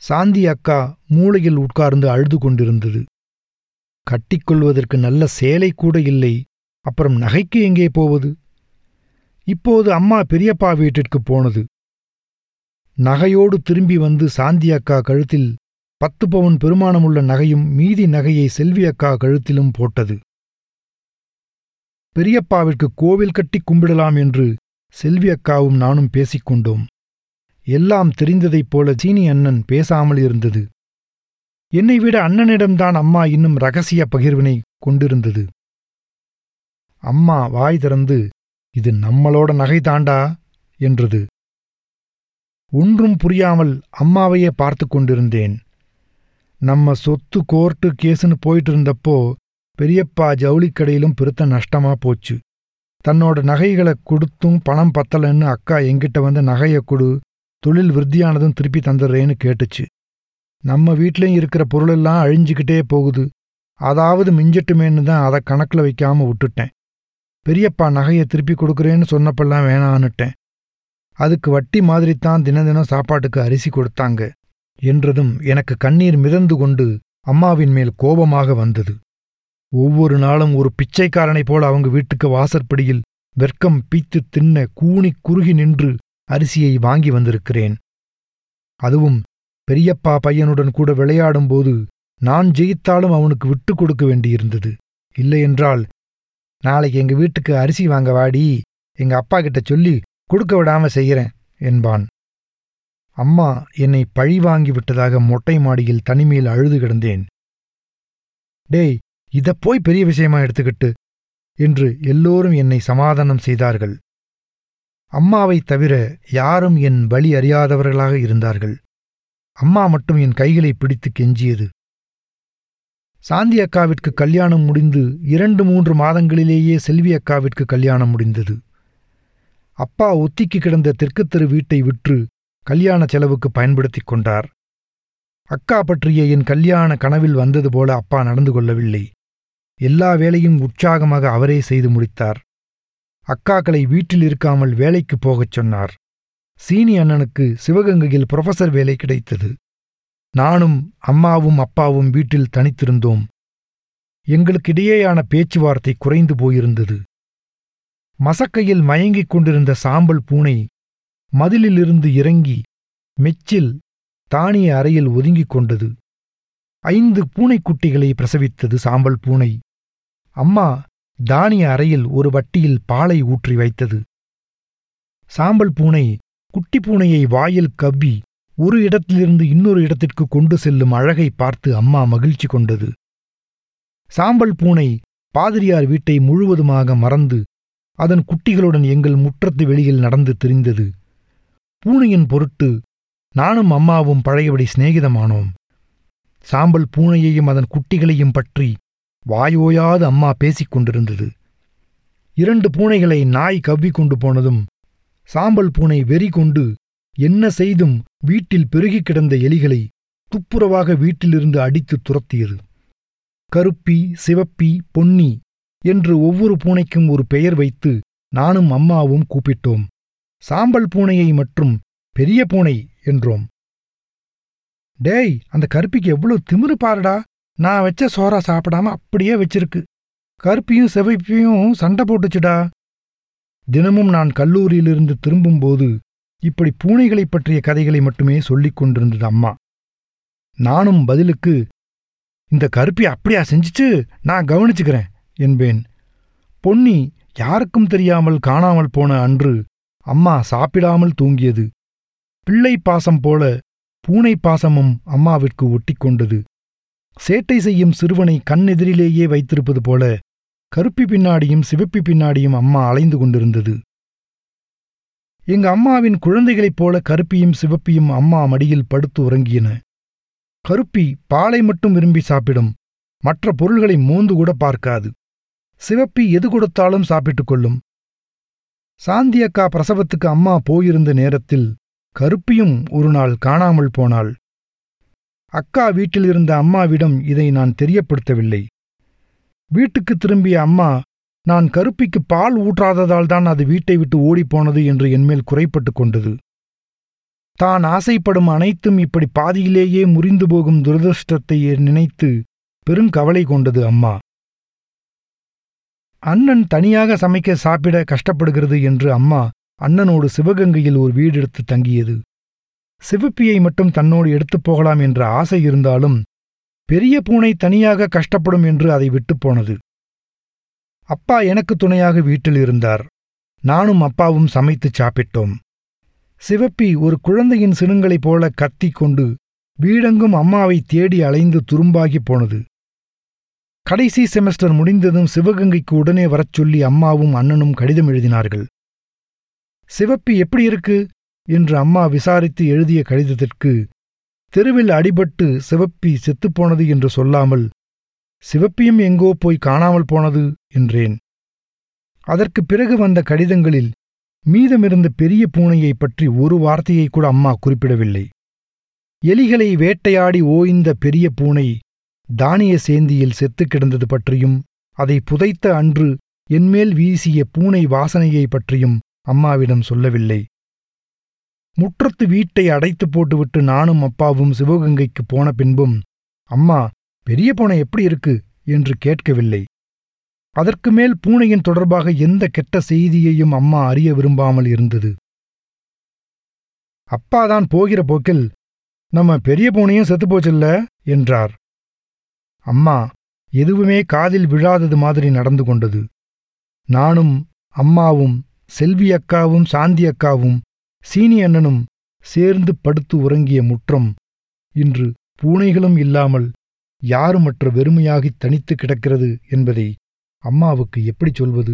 சாந்தி அக்கா மூளையில் உட்கார்ந்து அழுது கொண்டிருந்தது. கட்டிக்கொள்வதற்கு நல்ல சேலை கூட இல்லை அப்புறம் நகைக்கு எங்கே போவது? இப்போது அம்மா பெரியப்பா வீட்டிற்கு போனது. நகையோடு திரும்பி வந்து சாந்தி அக்கா கழுத்தில் பத்து பவுன் பெருமானமுள்ள நகையும் மீதி நகையை செல்வி அக்கா கழுத்திலும் போட்டது. பெரியப்பாவிற்கு கோவில் கட்டி கும்பிடலாம் என்று செல்வி அக்காவும் நானும் பேசிக்கொண்டோம் எல்லாம் தெரிந்ததைப் போல சீனி அண்ணன் பேசாமல் இருந்தது. என்னை விட அண்ணனிடம்தான் அம்மா இன்னும் ரகசிய பகிர்வினை கொண்டிருந்தது. அம்மா வாய் திறந்து இது நம்மளோட நகை தாண்டா? என்றது. ஒன்றும் புரியாமல் அம்மாவையே பார்த்து கொண்டிருந்தேன். நம்ம சொத்து கோர்ட்டு கேஸுன்னு போயிட்டு இருந்தப்போ பெரியப்பா ஜவுளிக்கடையிலும் பெருத்த நஷ்டமா போச்சு. தன்னோட நகைகளை கொடுத்தும் பணம் பத்தலன்னு அக்கா எங்கிட்ட வந்து நகையை கொடு தொழில் விருத்தியானதும் திருப்பி தந்துடுறேன்னு கேட்டுச்சு. நம்ம வீட்லயும் இருக்கிற பொருளெல்லாம் அழிஞ்சுக்கிட்டே போகுது. அதாவது மிஞ்சட்டுமேன்னு தான் அதை கணக்கில் வைக்காம விட்டுட்டேன். பெரியப்பா நகையை திருப்பி கொடுக்குறேன்னு சொன்னப்பெல்லாம் வேணான்னுட்டேன். அதுக்கு வட்டி மாதிரித்தான் தின தினம் சாப்பாட்டுக்கு அரிசி கொடுத்தாங்க என்றதும் எனக்கு கண்ணீர் மிதந்து கொண்டு அம்மாவின் மேல் கோபமாக வந்தது. ஒவ்வொரு நாளும் ஒரு பிச்சைக்காரனைப் போல அவங்க வீட்டுக்கு வாசற்படியில் வெர்க்கம் பீத்து தின்ன கூணி குறுகி நின்று அரிசியை வாங்கி வந்திருக்கிறேன். அதுவும் பெரியப்பா பையனுடன் கூட விளையாடும்போது நான் ஜெயித்தாலும் அவனுக்கு விட்டு கொடுக்க வேண்டியிருந்தது. இல்லையென்றால் நாளைக்கு எங்க வீட்டுக்கு அரிசி வாங்க வாடி. எங்க அப்பா கிட்ட சொல்லி கொடுக்க விடாம செய்யறேன் என்பான். அம்மா என்னை பழி வாங்கி விட்டதாக மொட்டை மாடியில் தனிமையில் அழுது கிடந்தேன். டேய் இத போய் பெரிய விஷயமா எடுத்துக்கிட்டு என்று எல்லோரும் என்னை சமாதானம் செய்தார்கள். அம்மாவைத் தவிர யாரும் என் வழி அறியாதவர்களாக இருந்தார்கள். அம்மா மட்டும் என் கைகளை பிடித்து கெஞ்சியது. சாந்தி அக்காவிற்கு கல்யாணம் முடிந்து இரண்டு மூன்று மாதங்களிலேயே செல்வி அக்காவிற்கு கல்யாணம் முடிந்தது. அப்பா ஒத்திக்கு கிடந்த தெற்குத்தெரு வீட்டை விற்று கல்யாண செலவுக்கு பயன்படுத்திக் கொண்டார். அக்கா பற்றிய என் கல்யாண கனவில் வந்தது போல அப்பா நடந்து கொள்ளவில்லை. எல்லா வேலையும் உற்சாகமாக அவரே செய்து முடித்தார். அக்காக்களை வீட்டில் இருக்காமல் வேலைக்கு போகச் சொன்னார். சீனி அண்ணனுக்கு சிவகங்கையில் புரொஃபசர் வேலை கிடைத்தது. நானும் அம்மாவும் அப்பாவும் வீட்டில் தனித்திருந்தோம். எங்களுக்கிடையேயான பேச்சுவார்த்தை குறைந்து போயிருந்தது. மசக்கையில் மயங்கிக் கொண்டிருந்த சாம்பல் பூனை மதிலிலிருந்து இறங்கி மெச்சில் தானிய அறையில் ஒதுங்கிக் கொண்டது. ஐந்து பூனைக்குட்டிகளை பிரசவித்தது சாம்பல் பூனை. அம்மா தானிய அறையில் ஒரு வட்டியில் பாலை ஊற்றி வைத்தது. சாம்பல் பூனை குட்டி பூனையை வாயில் கவ்வி ஒரு இடத்திலிருந்து இன்னொரு இடத்திற்கு கொண்டு செல்லும் அழகை பார்த்து அம்மா மகிழ்ச்சி கொண்டது. சாம்பல் பூனை பாதிரியார் வீட்டை முழுவதுமாக மறந்து அதன் குட்டிகளுடன் எங்கள் முற்றத்து வெளியில் நடந்து திரிந்தது. பூனையின் பொருட்டு நானும் அம்மாவும் பழையபடி சிநேகிதமானோம். சாம்பல் பூனையையும் அதன் குட்டிகளையும் பற்றி வாயோயாது அம்மா பேசிக் கொண்டிருந்தது. இரண்டு பூனைகளை நாய் கவ்விக் கொண்டு போனதும் சாம்பல் பூனை வெறி கொண்டு என்ன செய்தும் வீட்டில் பெருகிக் கிடந்த எலிகளை துப்புரவாக வீட்டிலிருந்து அடித்து துரத்தியது. கருப்பி சிவப்பி பொன்னி என்று ஒவ்வொரு பூனைக்கும் ஒரு பெயர் வைத்து நானும் அம்மாவும் கூப்பிட்டோம். சாம்பல் பூனையை மற்றும் பெரிய பூனை என்றோம். டேய் அந்த கருப்பிக்கு எவ்வளவு திமிரு பாருடா. நான் வச்ச சோறா சாப்பிடாம அப்படியே வச்சிருக்கு. கருப்பியும் சிவப்பியும் சண்டை போட்டுச்சுடா. தினமும் நான் கல்லூரியிலிருந்து திரும்பும்போது இப்படி பூனைகளைப் பற்றிய கதைகளை மட்டுமே சொல்லிக் கொண்டிருந்தது அம்மா. நானும் பதிலுக்கு இந்த கருப்பி அப்படியா செஞ்சுச்சு? நான் கவனிச்சுக்கிறேன். என்பேன். பொன்னி யாருக்கும் தெரியாமல் காணாமல் போன அன்று அம்மா சாப்பிடாமல் தூங்கியது. பிள்ளை பாசம் போல பூனை பாசமும் அம்மாவிற்கு ஒட்டிக்கொண்டது சேட்டை செய்யும் சிறுவனை கண்ணெதிரிலேயே வைத்திருப்பது போல கருப்பி பின்னாடியும் சிவப்பி பின்னாடியும் அம்மா அலைந்து கொண்டிருந்தது. எங்க அம்மாவின் குழந்தைகளைப் போல கருப்பியும் சிவப்பியும் அம்மா மடியில் படுத்து உறங்கியன கருப்பி பாலை மட்டும் விரும்பி சாப்பிடும். மற்ற பொருள்களை மோந்து கூட பார்க்காது. சிவப்பி எது கொடுத்தாலும் சாப்பிட்டுக் கொள்ளும். சாந்தியக்கா பிரசவத்துக்கு அம்மா போயிருந்த நேரத்தில் கருப்பியும் ஒரு நாள் காணாமல் போனாள். அக்கா வீட்டில் இருந்த அம்மாவிடம் இதை நான் தெரியப்படுத்தவில்லை. வீட்டுக்கு திரும்பிய அம்மா நான் கருப்பிக்கு பால் ஊற்றாததால் தான் அது வீட்டை விட்டு ஓடிப்போனது என்று என்மேல் குறைப்பட்டு கொண்டது. தான் ஆசைப்படும் அனைத்தும் இப்படி பாதியிலேயே முறிந்து போகும் துரதிருஷ்டத்தை நினைத்து பெருங்கவலை கொண்டது அம்மா. அண்ணன் தனியாக சமைக்க சாப்பிட கஷ்டப்படுகிறது என்று அம்மா அண்ணனோடு சிவகங்கையில் ஒரு வீடெடுத்து தங்கியது. சிவப்பியை மட்டும் தன்னோடு எடுத்துப் போகலாம் என்ற ஆசை இருந்தாலும் பெரிய பூனை தனியாக கஷ்டப்படும் என்று அதை விட்டுப் போனது. அப்பா எனக்கு துணையாக வீட்டில் இருந்தார். நானும் அப்பாவும் சமைத்துச் சாப்பிட்டோம். சிவப்பி ஒரு குழந்தையின் சினுங்களைப் போல கத்திக் கொண்டு வீடெங்கும் அம்மாவை தேடி அலைந்து துரும்பாகிப் போனது. கடைசி செமஸ்டர் முடிந்ததும் சிவகங்கைக்கு உடனே வரச் சொல்லி அம்மாவும் அண்ணனும் கடிதம் எழுதினார்கள். சிவப்பி எப்படி இருக்கு? என்று அம்மா விசாரித்து எழுதிய கடிதத்திற்கு தெருவில் அடிபட்டு சிவப்பி செத்துப்போனது என்று சொல்லாமல் சிவப்பியும் எங்கோ போய் காணாமல் போனது என்றேன். அதற்குப் பிறகு வந்த கடிதங்களில் மீதமிருந்த பெரிய பூனையைப் பற்றி ஒரு வார்த்தையை கூட அம்மா குறிப்பிடவில்லை. எலிகளை வேட்டையாடி ஓய்ந்த பெரிய பூனை தானிய சேந்தியில் செத்துக் கிடந்தது பற்றியும் அதை புதைத்த அன்று என்மேல் வீசிய பூனை வாசனையை பற்றியும் அம்மாவிடம் சொல்லவில்லை. முற்றத்து வீட்டை அடைத்து போட்டுவிட்டு நானும் அப்பாவும் சிவகங்கைக்கு போன பின்பும் அம்மா பெரிய பூனை எப்படி இருக்கு? என்று கேட்கவில்லை. அதற்கு மேல் பூனையின் தொடர்பாக எந்த கெட்ட செய்தியையும் அம்மா அறிய விரும்பாமல் இருந்தது. அப்பாதான் போகிற போக்கில் நம்ம பெரிய பூனையும் செத்துப்போச்சில்ல என்றார். அம்மா எதுவுமே காதில் விழாதது மாதிரி நடந்து கொண்டது. நானும் அம்மாவும் செல்வி அக்காவும் சாந்தி அக்காவும் சீனி அண்ணனும் சேர்ந்து படுத்து உறங்கிய முற்றம் இன்று பூனைகளும் இல்லாமல் யாருமற்ற வெறுமையாகித் தனித்து கிடக்கிறது என்பதை அம்மாவுக்கு எப்படி சொல்வது?